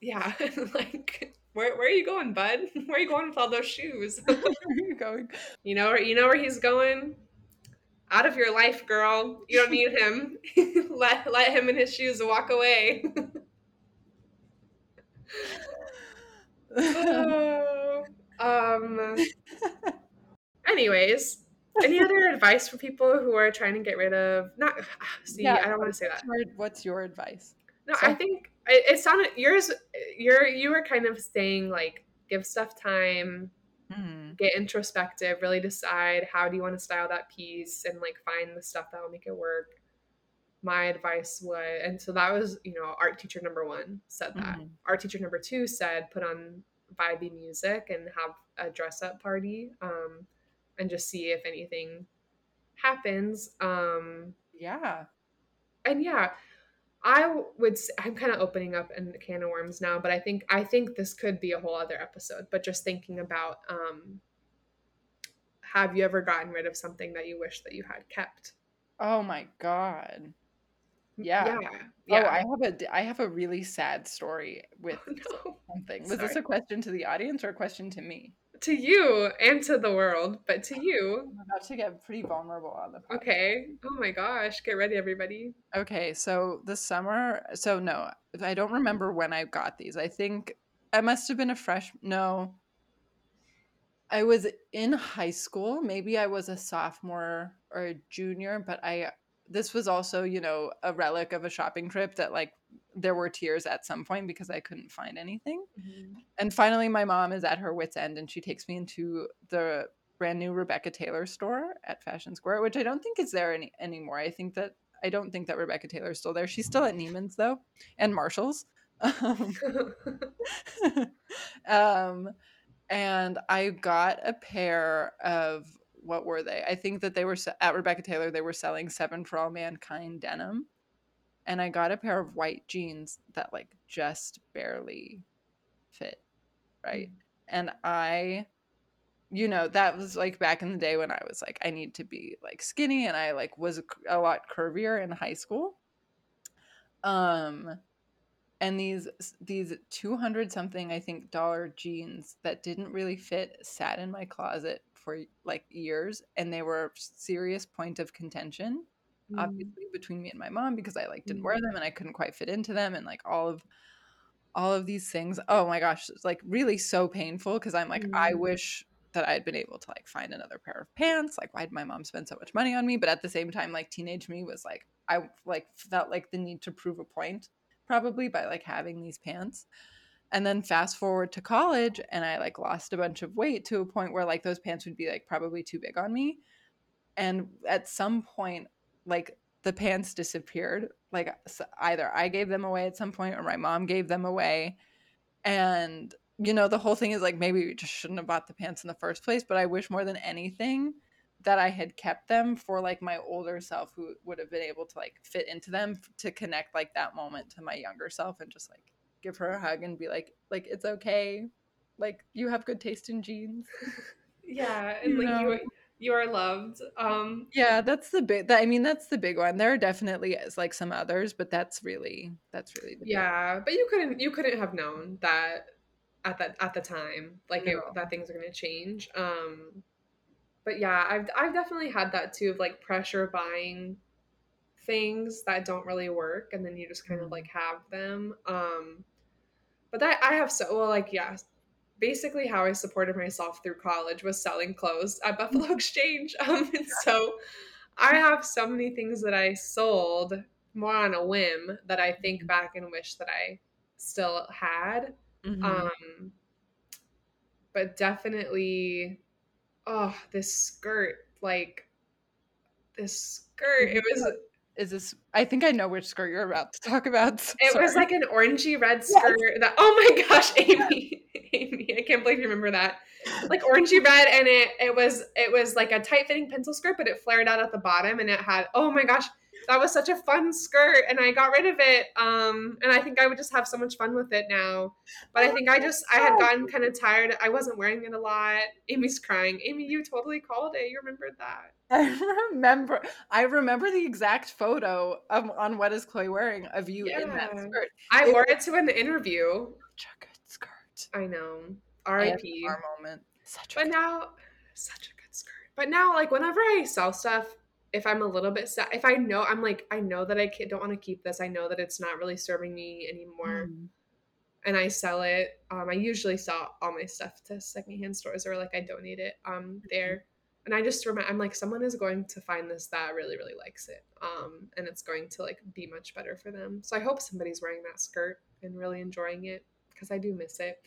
Yeah. [LAUGHS] like where where are you going, bud? [LAUGHS] Where are you going with all those shoes? [LAUGHS] where are you going? you know where you know where he's going? Out of your life, girl. You don't need him. let let him and his shoes walk away. oh. Um anyways, any other advice for people who are trying to get rid of not [SIGHS] see, Yeah, I don't want to say that. What's your- advice? No, So- I think it, it sounded yours. You're you were kind of saying like give stuff time, Hmm. get introspective, really decide how do you want to style that piece, and like find the stuff that will make it work. My advice would, and so that was you know art teacher number one said that. Mhm. Art teacher number two said put on vibey music and have a dress up party, um, and just see if anything happens. Um, Yeah. and yeah i would I'm kind of opening up in a can of worms now but i think i think this could be a whole other episode but just thinking about um have you ever gotten rid of something that you wish that you had kept Oh my god. Yeah. yeah Oh, I have a I have a really sad story [LAUGHS] with Oh, no. something. Was this a question to the audience or a question to me? To you and to the world but to you I'm about to get pretty vulnerable on the podcast. okay oh my gosh get ready everybody Okay, so the summer, so no, I don't remember when I got these. I think I must have been a fresh no. I was in high school. Maybe I was a sophomore or a junior, but I this was also, you know, a relic of a shopping trip that like there were tears at some point because I couldn't find anything. Mhm. And finally my mom is at her wits end and she takes me into the brand new Rebecca Taylor store at Fashion Square, which I don't think is there any anymore. I think that I don't think that Rebecca Taylor is still there. She's still at Neiman's though, and Marshalls. [LAUGHS] Um, [LAUGHS] um, and I got a pair of what were they? I think that they were at Rebecca Taylor. They were selling Seven for All Mankind denim, and I got a pair of white jeans that like just barely fit, right? And I, you know, that was like back in the day when I was like, I need to be like skinny, and I like was a lot curvier in high school. Um, and these these 200 something i think dollar jeans that didn't really fit sat in my closet for like years and they were a serious point of contention Mm. obviously between me and my mom because i like didn't Mm. wear them and i couldn't quite fit into them and like all of all of these things oh my gosh it's like really so painful because i'm like i Mm. wish that i'd been able to like find another pair of pants like why did my mom spend so much money on me but at the same time like teenage me was like i like felt like the need to prove a point probably by like having these pants and then fast forward to college and i like lost a bunch of weight to a point where like those pants would be like probably too big on me and at some point like the pants disappeared like s- either i gave them away at some point or my mom gave them away. And you know the whole thing is like maybe we just shouldn't have bought the pants in the first place but i wish more than anything that i had kept them for like my older self who would have been able to like fit into them to connect like that moment to my younger self and just like give her a hug and be like like it's okay. Like you have good taste in jeans. [LAUGHS] Yeah, [LAUGHS] and You like know. you you are loved. Um yeah that's the big that, i mean that's the big one there are definitely is like some others but that's really that's really the big yeah, but you couldn't you couldn't have known that at that at the time like it, that things are going to change. Um but yeah, I've I've definitely had that too of like pressure buying things that don't really work and then you just kind of Mhm. like have them. Um but that I have so well like yeah, basically how I supported myself through college was selling clothes at Buffalo [LAUGHS] Exchange. Um and so I have so many things that I sold more on a whim that I think back and wish that I still had. Mhm. Um, but definitely, oh, this skirt, like this skirt, it was is this i think i know which skirt you're about to talk about [LAUGHS] it was like an orangey red skirt that oh my [LAUGHS] gosh, Amy, [LAUGHS] Amy, I can't believe you remember that. Like orangey red, and it it was it was like a tight fitting pencil skirt, but it flared out at the bottom, and it had oh my gosh, that was such a fun skirt, and I got rid of it. Um, and I think I would just have so much fun with it now. But I think I just I had gotten kind of tired. I wasn't wearing it a lot. Amy's crying. Amy, you totally called it. You remembered that. [LAUGHS] I remember I remember the exact photo of, on what is Chloe wearing of you in that skirt. I It wore it to an interview. Such a good skirt. I know. R.I.P. Our moment. Such a But good now, such a good skirt. But now, like whenever I sell stuff, if I'm a little bit sad, if I know I'm like I know that I don't want to keep this, I know that it's not really serving me anymore, Mm. and I sell it. Um, I usually sell all my stuff to secondhand stores or like I donate it um there. And I just remember, I'm like, someone is going to find this that really, really likes it. Um, and it's going to like be much better for them. So I hope somebody's wearing that skirt and really enjoying it because I do miss it.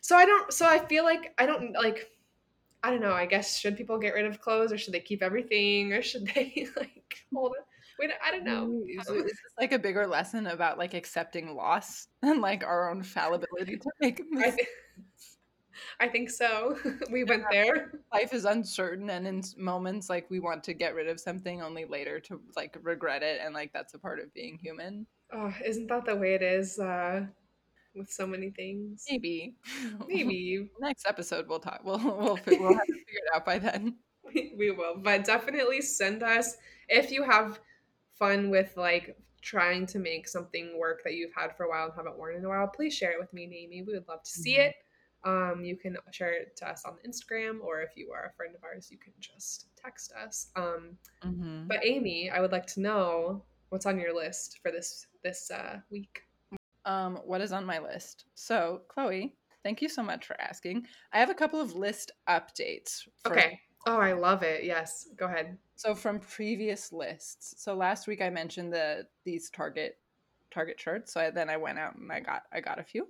So I don't, so I feel like I don't like, I don't know. I guess should people get rid of clothes or should they keep everything or should [LAUGHS] they like hold it? Wait, I don't know. Mm, Is, is this like a bigger lesson about like accepting loss and like our own fallibility to make mistakes? [LAUGHS] I think so. [LAUGHS] we went there. [LAUGHS] Life is uncertain, and in moments like we want to get rid of something only later to like regret it, and like that's a part of being human. Oh, isn't that the way it is uh, with so many things? Maybe, Maybe next episode we'll talk. We'll we'll we'll have it out by then. we, we will, but definitely send us if you have fun with like trying to make something work that you've had for a while and haven't worn in a while. Please share it with me and Amy. We would love to see Mhm. it. Um, you can share it to us on Instagram, or if you are a friend of ours, you can just text us. Um, Mhm. but Amy, I would like to know what's on your list for this this uh, week. Um, what is on my list? So, Chloe, Thank you so much for asking. I have a couple of list updates. For, okay. Oh, I love it. Yes. Go ahead. So from previous lists. So last week I mentioned the these Target Target shirts. So I, then I went out and I got I got a few.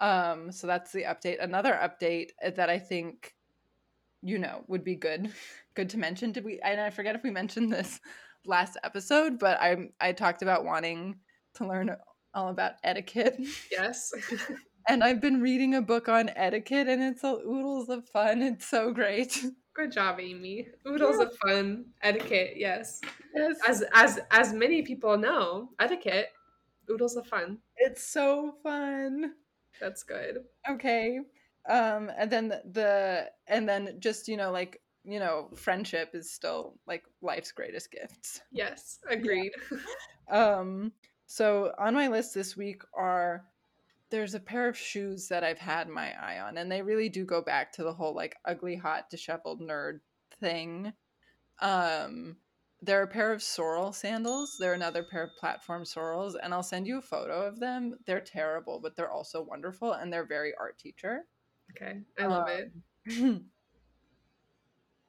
Um, so that's the update. Another update that I think you know would be good [LAUGHS] good to mention. Did we? And I forget if we mentioned this last episode, but I I talked about wanting to learn all about etiquette. Yes. [LAUGHS] and I've been reading a book on etiquette, and it's all oodles of fun. It's so great. [LAUGHS] Good job, Amy. Oodles yeah. of fun, etiquette. Yes. Yes. As as as many people know, etiquette. Oodles of fun. It's so fun. That's good. Okay. Um, and then the, and then just you know like you know friendship is still like life's greatest gifts. Yes, agreed. Yeah. [LAUGHS] um, so on my list this week are there's a pair of shoes that I've had my eye on, and they really do go back to the whole like ugly, hot, disheveled nerd thing. Um, they're a pair of Sorel sandals. They're another pair of platform Sorels, and I'll send you a photo of them. They're terrible, but they're also wonderful, and they're very art teacher. Okay, I love um, it. [LAUGHS]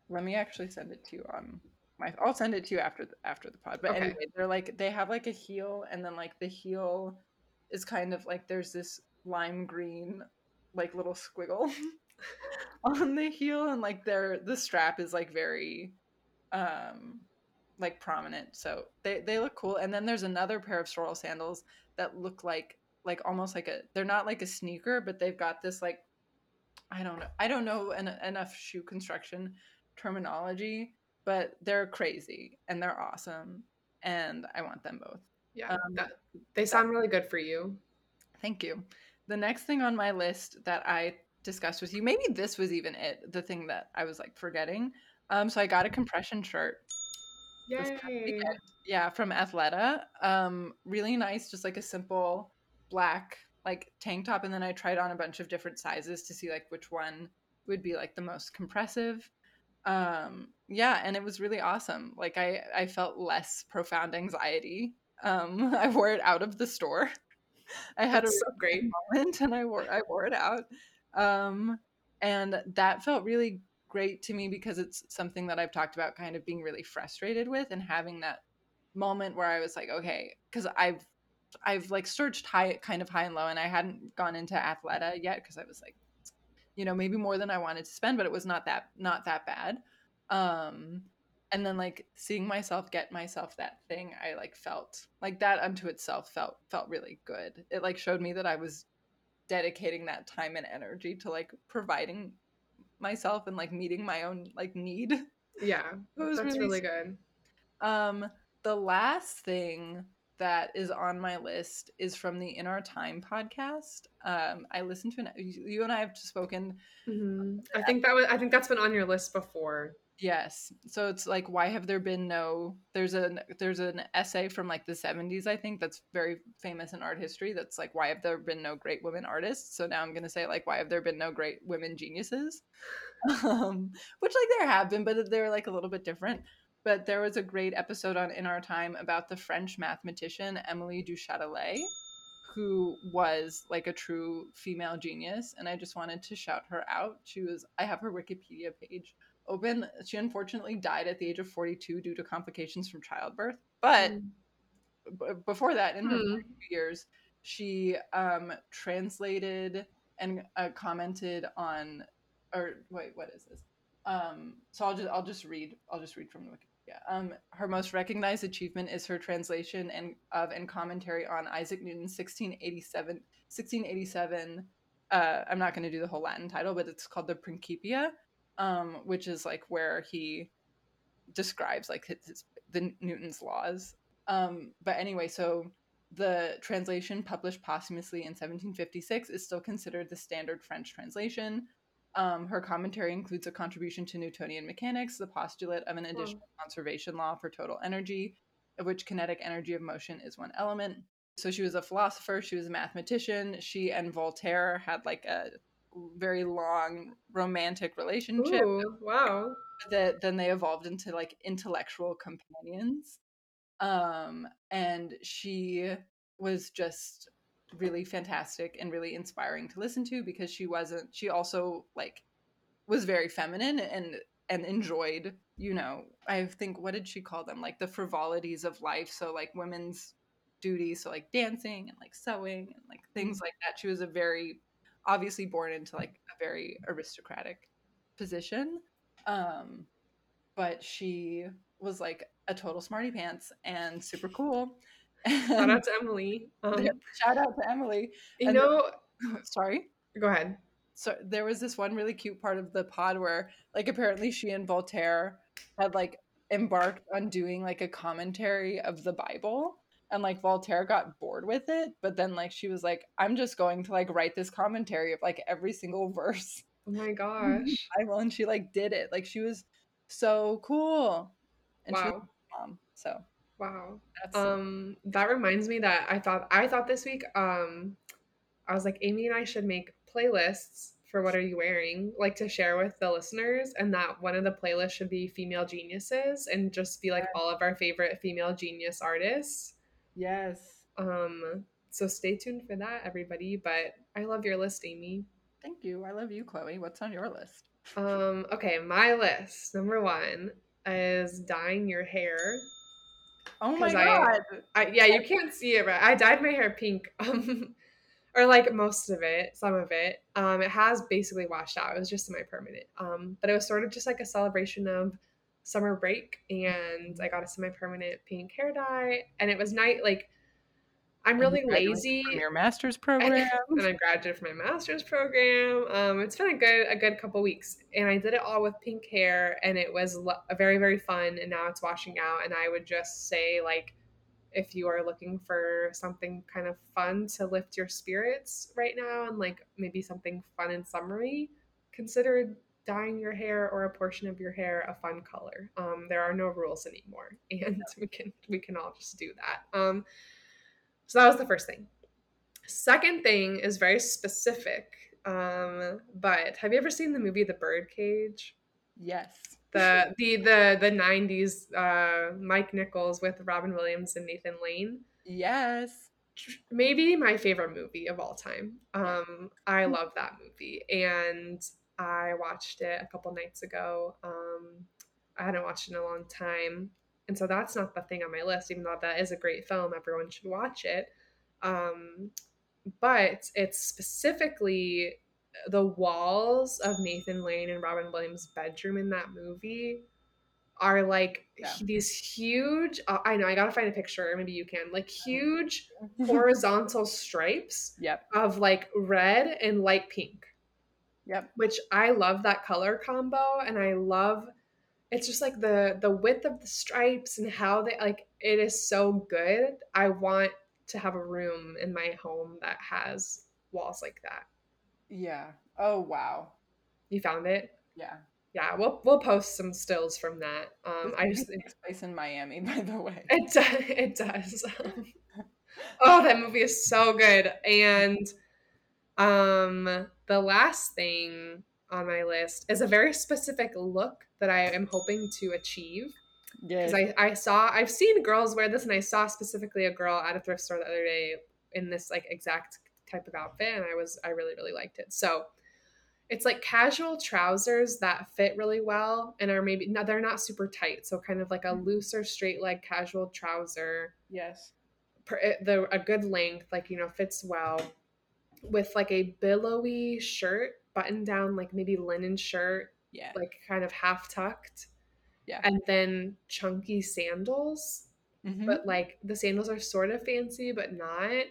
let me actually send it to you on my. I'll send it to you after the, after the pod. But okay. anyway, they're like they have like a heel, and then like the heel is kind of like there's this lime green like little squiggle [LAUGHS] on the heel, and like their the strap is like very um like prominent. So they they look cool. And then there's another pair of Sorel sandals that look like like almost like a they're not like a sneaker, but they've got this like I don't know. I don't know en- enough shoe construction terminology, but they're crazy and they're awesome and I want them both. Yeah. Um, that, they sound really good for you. Thank you. The next thing on my list that I discussed with you, maybe this was even it, the thing that I was like forgetting. Um, so I got a compression shirt Yay. Yeah, from Athleta. Um, really nice, just like a simple black like tank top, and then I tried on a bunch of different sizes to see like which one would be like the most compressive. Um, yeah, and it was really awesome. Like I I felt less profound anxiety. Um, [LAUGHS] I wore it out of the store. I had That's a so great moment, and I wore I wore it out. Um, and that felt really great to me because it's something that I've talked about kind of being really frustrated with and having that moment where I was like, okay, because I've I've like searched high kind of high and low and I hadn't gone into Athleta yet because I was like, you know, maybe more than I wanted to spend, but it was not that not that bad. Um and then like seeing myself get myself that thing, I like felt like that unto itself felt felt really good. It like showed me that I was dedicating that time and energy to like providing myself and like meeting my own like need. Yeah, [LAUGHS] it was that's really, really good. Um, the last thing that is on my list is from the In Our Time podcast. Um, I listened to an you and I have just spoken. Mm-hmm. I think that was I think that's been on your list before. Yes. So it's like why have there been no there's a there's an essay from like the 70s I think that's very famous in art history that's like why have there been no great women artists? So now I'm going to say like why have there been no great women geniuses? [LAUGHS] um, which like there have been but they're like a little bit different. But there was a great episode on In Our Time about the French mathematician Émilie du Châtelet who was like a true female genius and I just wanted to shout her out. She was I have her Wikipedia page open. She unfortunately died at the age of 42 due to complications from childbirth. But mm. b- before that, in her mm. years, she um, translated and uh, commented on, or wait, what is this? Um, so I'll just I'll just read I'll just read from the Wikipedia. Um, her most recognized achievement is her translation and of and commentary on Isaac Newton's 1687 1687. Uh, I'm not going to do the whole Latin title, but it's called the Principia, um, which is like where he describes like his, his the Newton's laws. Um, but anyway, so the translation published posthumously in 1756 is still considered the standard French translation. Um, her commentary includes a contribution to Newtonian mechanics, the postulate of an additional conservation law for total energy, of which kinetic energy of motion is one element. So she was a philosopher, she was a mathematician. She and Voltaire had like a very long romantic relationship. Ooh, wow. That then they evolved into like intellectual companions. Um, and she was just really fantastic and really inspiring to listen to because she wasn't she also like was very feminine and and enjoyed you know i think what did she call them like the frivolities of life so like women's duties so like dancing and like sewing and like things like that she was a very obviously born into like a very aristocratic position um but she was like a total smarty pants and super cool Shout out to Emily. Um, [LAUGHS] shout out to Emily. you And know, [LAUGHS] Sorry. go ahead. So there was this one really cute part of the pod where, like, apparently she and Voltaire had like embarked on doing like a commentary of the Bible, and like Voltaire got bored with it. But then, like, she was like, "I'm just going to like write this commentary of like every single verse." [LAUGHS] Oh my gosh. Bible, and she like did it. Like, she was so cool. And she was Wow. mom. So Wow. that's Um, that reminds me that I thought I thought this week, um, I was like, Amy and I should make playlists for what are you wearing, like to share with the listeners, and that one of the playlists should be female geniuses and just be like all of our favorite female genius artists. Yes. Um, so stay tuned for that, everybody. But I love your list, Amy. Thank you. I love you, Chloe. What's on your list? [LAUGHS] Um, okay, my list number one is dyeing your hair. Oh my 'Cause I- god. I, yeah, you can't see it, but I dyed my hair pink, [LAUGHS] um, or like most of it, some of it. Um, it has basically washed out. It was just semi-permanent. Um, but it was sort of just like a celebration of summer break, and I got a semi-permanent pink hair dye, and it was night. Like, I'm really lazy, from your master's [LAUGHS] program. and I graduated from my master's program. Um, it's been a good a good couple weeks, and I did it all with pink hair, and it was lo- very very fun. And now it's washing out, and I would just say like, if you are looking for something kind of fun to lift your spirits right now, and like maybe something fun and summery, consider dyeing your hair or a portion of your hair a fun color. Um, there are no rules anymore, [LAUGHS] and we can we can all just do that. Um, so that was the first thing. Second thing is very specific. Um, but have you ever seen the movie The Birdcage? Yes. The the the the '90s uh, Mike Nichols with Robin Williams and Nathan Lane. Yes. Maybe my favorite movie of all time. Um, I love that movie, and I watched it a couple nights ago. Um, I hadn't watched it in a long time, and so that's not the thing on my list. Even though that is a great film, everyone should watch it. Um, but it's specifically the walls of Nathan Lane and Robin Williams' bedroom in that movie are like Yeah. these huge. Uh, I know I gotta find a picture. Maybe you can like huge [LAUGHS] horizontal stripes yep. of like red and light pink Yep. which I love that color combo and I love it's just like the the width of the stripes and how they like it is so good. I want to have a room in my home that has walls like that. Yeah. Oh wow. You found it? Yeah. Yeah, we'll we'll post some stills from that. Um I just takes place in Miami, [LAUGHS] by the way. it does it does. [LAUGHS] oh, that movie is so good. And um the last thing on my list is a very specific look that I am hoping to achieve. Because I, I saw I've seen girls wear this and I saw specifically a girl at a thrift store the other day in this like exact type of outfit and I was I really really liked it. So it's like casual trousers that fit really well and are maybe no they're not super tight so kind of like a mm. looser straight leg casual trouser yes. per, eh, the a good length like you know fits well with like a billowy shirt button down like maybe linen shirt Yeah. like kind of half tucked Yeah. and then chunky sandals Mhm. but like the sandals are sort of fancy but not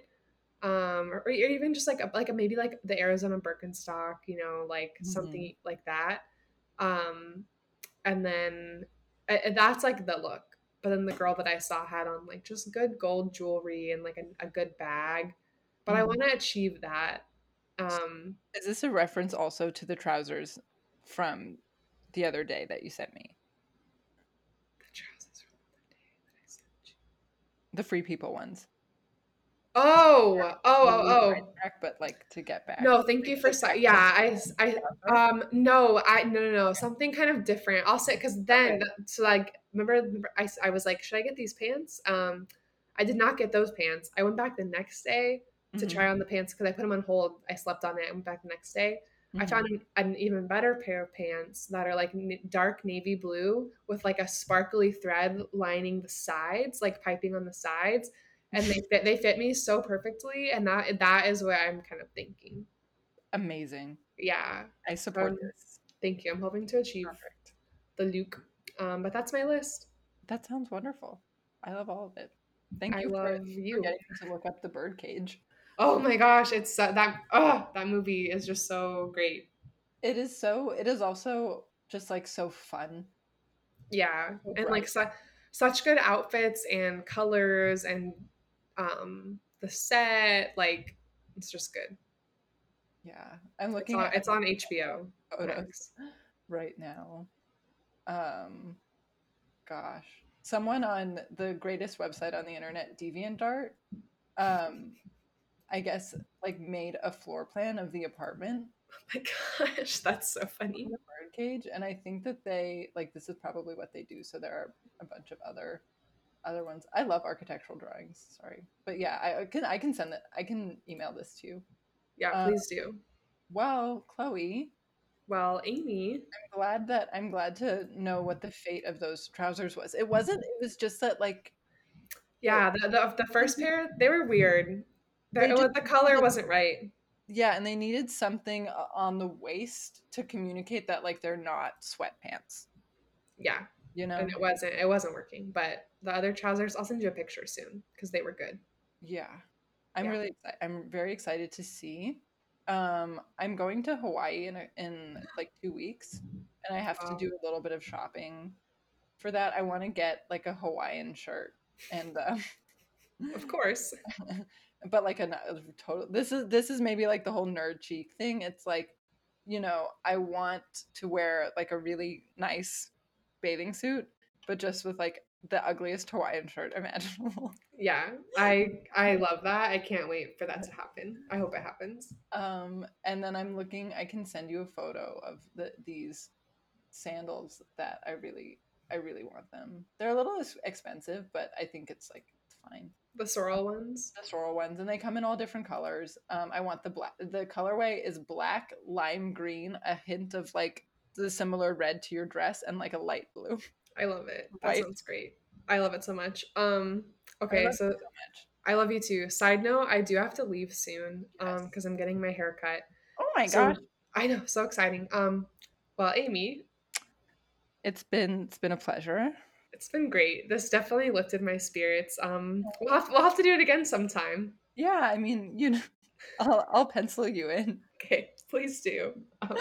um or, or even just like a, like a, maybe like the arizona birkenstock you know like Mhm. something like that um and then and that's like the look but then the girl that i saw had on like just good gold jewelry and like a, a good bag but i Mhm. want to achieve that um Is this a reference also to the trousers from the other day that you sent me? the trousers from the day that I sent you. The free people ones. oh oh oh oh sidetrack, but like to get back. No, thank you for si- [LAUGHS] yeah. I I um no I no no no something kind of different. I'll say because then so like remember I I was like should I get these pants? Um, I did not get those pants. I went back the next day to Mhm. try on the pants because I put them on hold. I slept on it and went back the next day. I Mhm. found an, even better pair of pants that are like n- dark navy blue with like a sparkly thread lining the sides, like piping on the sides, and they [LAUGHS] fit they fit me so perfectly. And that that is what I'm kind of thinking. amazing. Yeah, I support Um, this. thank you. I'm hoping to achieve Perfect. the look. Um, but that's my list. That sounds wonderful. I love all of it. Thank I you for, love for you. getting to look up the birdcage. Oh my gosh, it's uh, that oh that movie is just so great. It is so. It is also just like so fun. Yeah, So and like su- such good outfits and colors and um the set like it's just good. Yeah, I'm It's looking. on, at it's on HBO. photos [GASPS] right now. Um, gosh, someone on the greatest website on the internet, DeviantArt, um, I guess like made a floor plan of the apartment Oh my gosh, that's so funny. the birdcage, and I think that they like this is probably what they do. So there are a bunch of other other ones. I love architectural drawings. Sorry, but yeah, I can I can send it. I can email this to you. Yeah, Uh, please do. Well, Chloe, Well, Amy, I'm glad that I'm glad to know what the fate of those trousers was. It wasn't. It was just that like yeah, the the, the first pair they were weird. The, just- the color wasn't right. yeah, and they needed something on the waist to communicate that like they're not sweatpants. Yeah, You know? and it wasn't it wasn't working. But the other trousers, I'll send you a picture soon because they were good. Yeah. I'm Yeah. really excited. I'm very excited to see. Um, I'm going to Hawaii in a, in like two weeks, and I have to do a little bit of shopping. For that, I want to get like a Hawaiian shirt, and uh, Of course. [LAUGHS] but like a total. This is this is maybe like the whole nerd cheek thing. It's like, you know, I want to wear like a really nice bathing suit, but just with like the ugliest Hawaiian shirt [LAUGHS] imaginable. Yeah, I I love that. I can't wait for that to happen. I hope it happens. Um, and then I'm looking. I can send you a photo of the these sandals that I really, I really want them. They're a little expensive, but I think it's like it's fine. The Sorel ones. The Sorel ones, and they come in all different colors. Um, I want the black. The colorway is black, lime green, a hint of like the similar red to your dress, and like a light blue. I love it. That Right. sounds great. I love it so much. Um okay, so so much. I love you too. Side note, I do have to leave soon um Yes. because I'm getting my hair cut. Oh my So- gosh, I know, so exciting. Um well, Amy, it's been it's been a pleasure. It's been great. This definitely lifted my spirits. Um we'll have, we'll have to do it again sometime. Yeah, I mean, you know, [LAUGHS] I'll I'll pencil you in. Okay, please do. Um,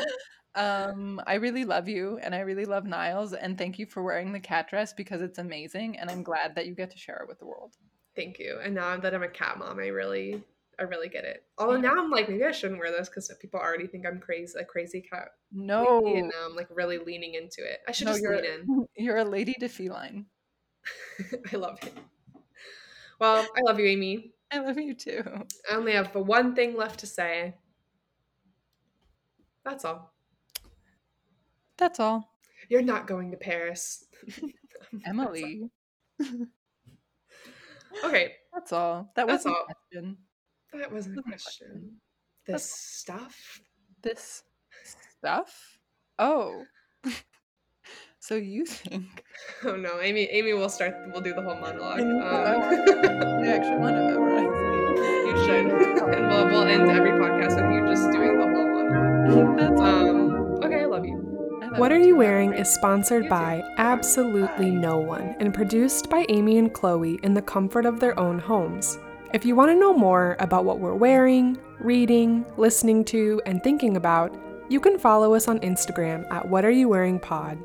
Um, I really love you and I really love Niles and thank you for wearing the cat dress because it's amazing and I'm glad that you get to share it with the world. thank you. And now that I'm a cat mom, I really I really get it. Although now I'm like, maybe I shouldn't wear this because people already think I'm crazy, a crazy cat. No, lady, And now I'm like really leaning into it. I should no, just lean in. [LAUGHS] you're a lady to feline. [LAUGHS] I love it. Well, I love you, Amy. I love you too. I only have the one thing left to say. That's all. That's all. You're not going to Paris. [LAUGHS] Emily. Okay, That's all. That was a all. question. That wasn't a question. question. This That's- stuff. This stuff? Oh. [LAUGHS] so you think [LAUGHS] Oh no, Amy. Amy will start. We'll do the whole monologue. I Um, I actually want to memorize you should, and we'll we'll end every podcast with you just doing the whole monologue. [LAUGHS] That's. Um. Okay, I love you. What Are. You Wearing is sponsored by absolutely no one and produced by Amy and Chloe in the comfort of their own homes. If you want to know more about what we're wearing, reading, listening to, and thinking about, you can follow us on Instagram at What Are You Wearing Pod.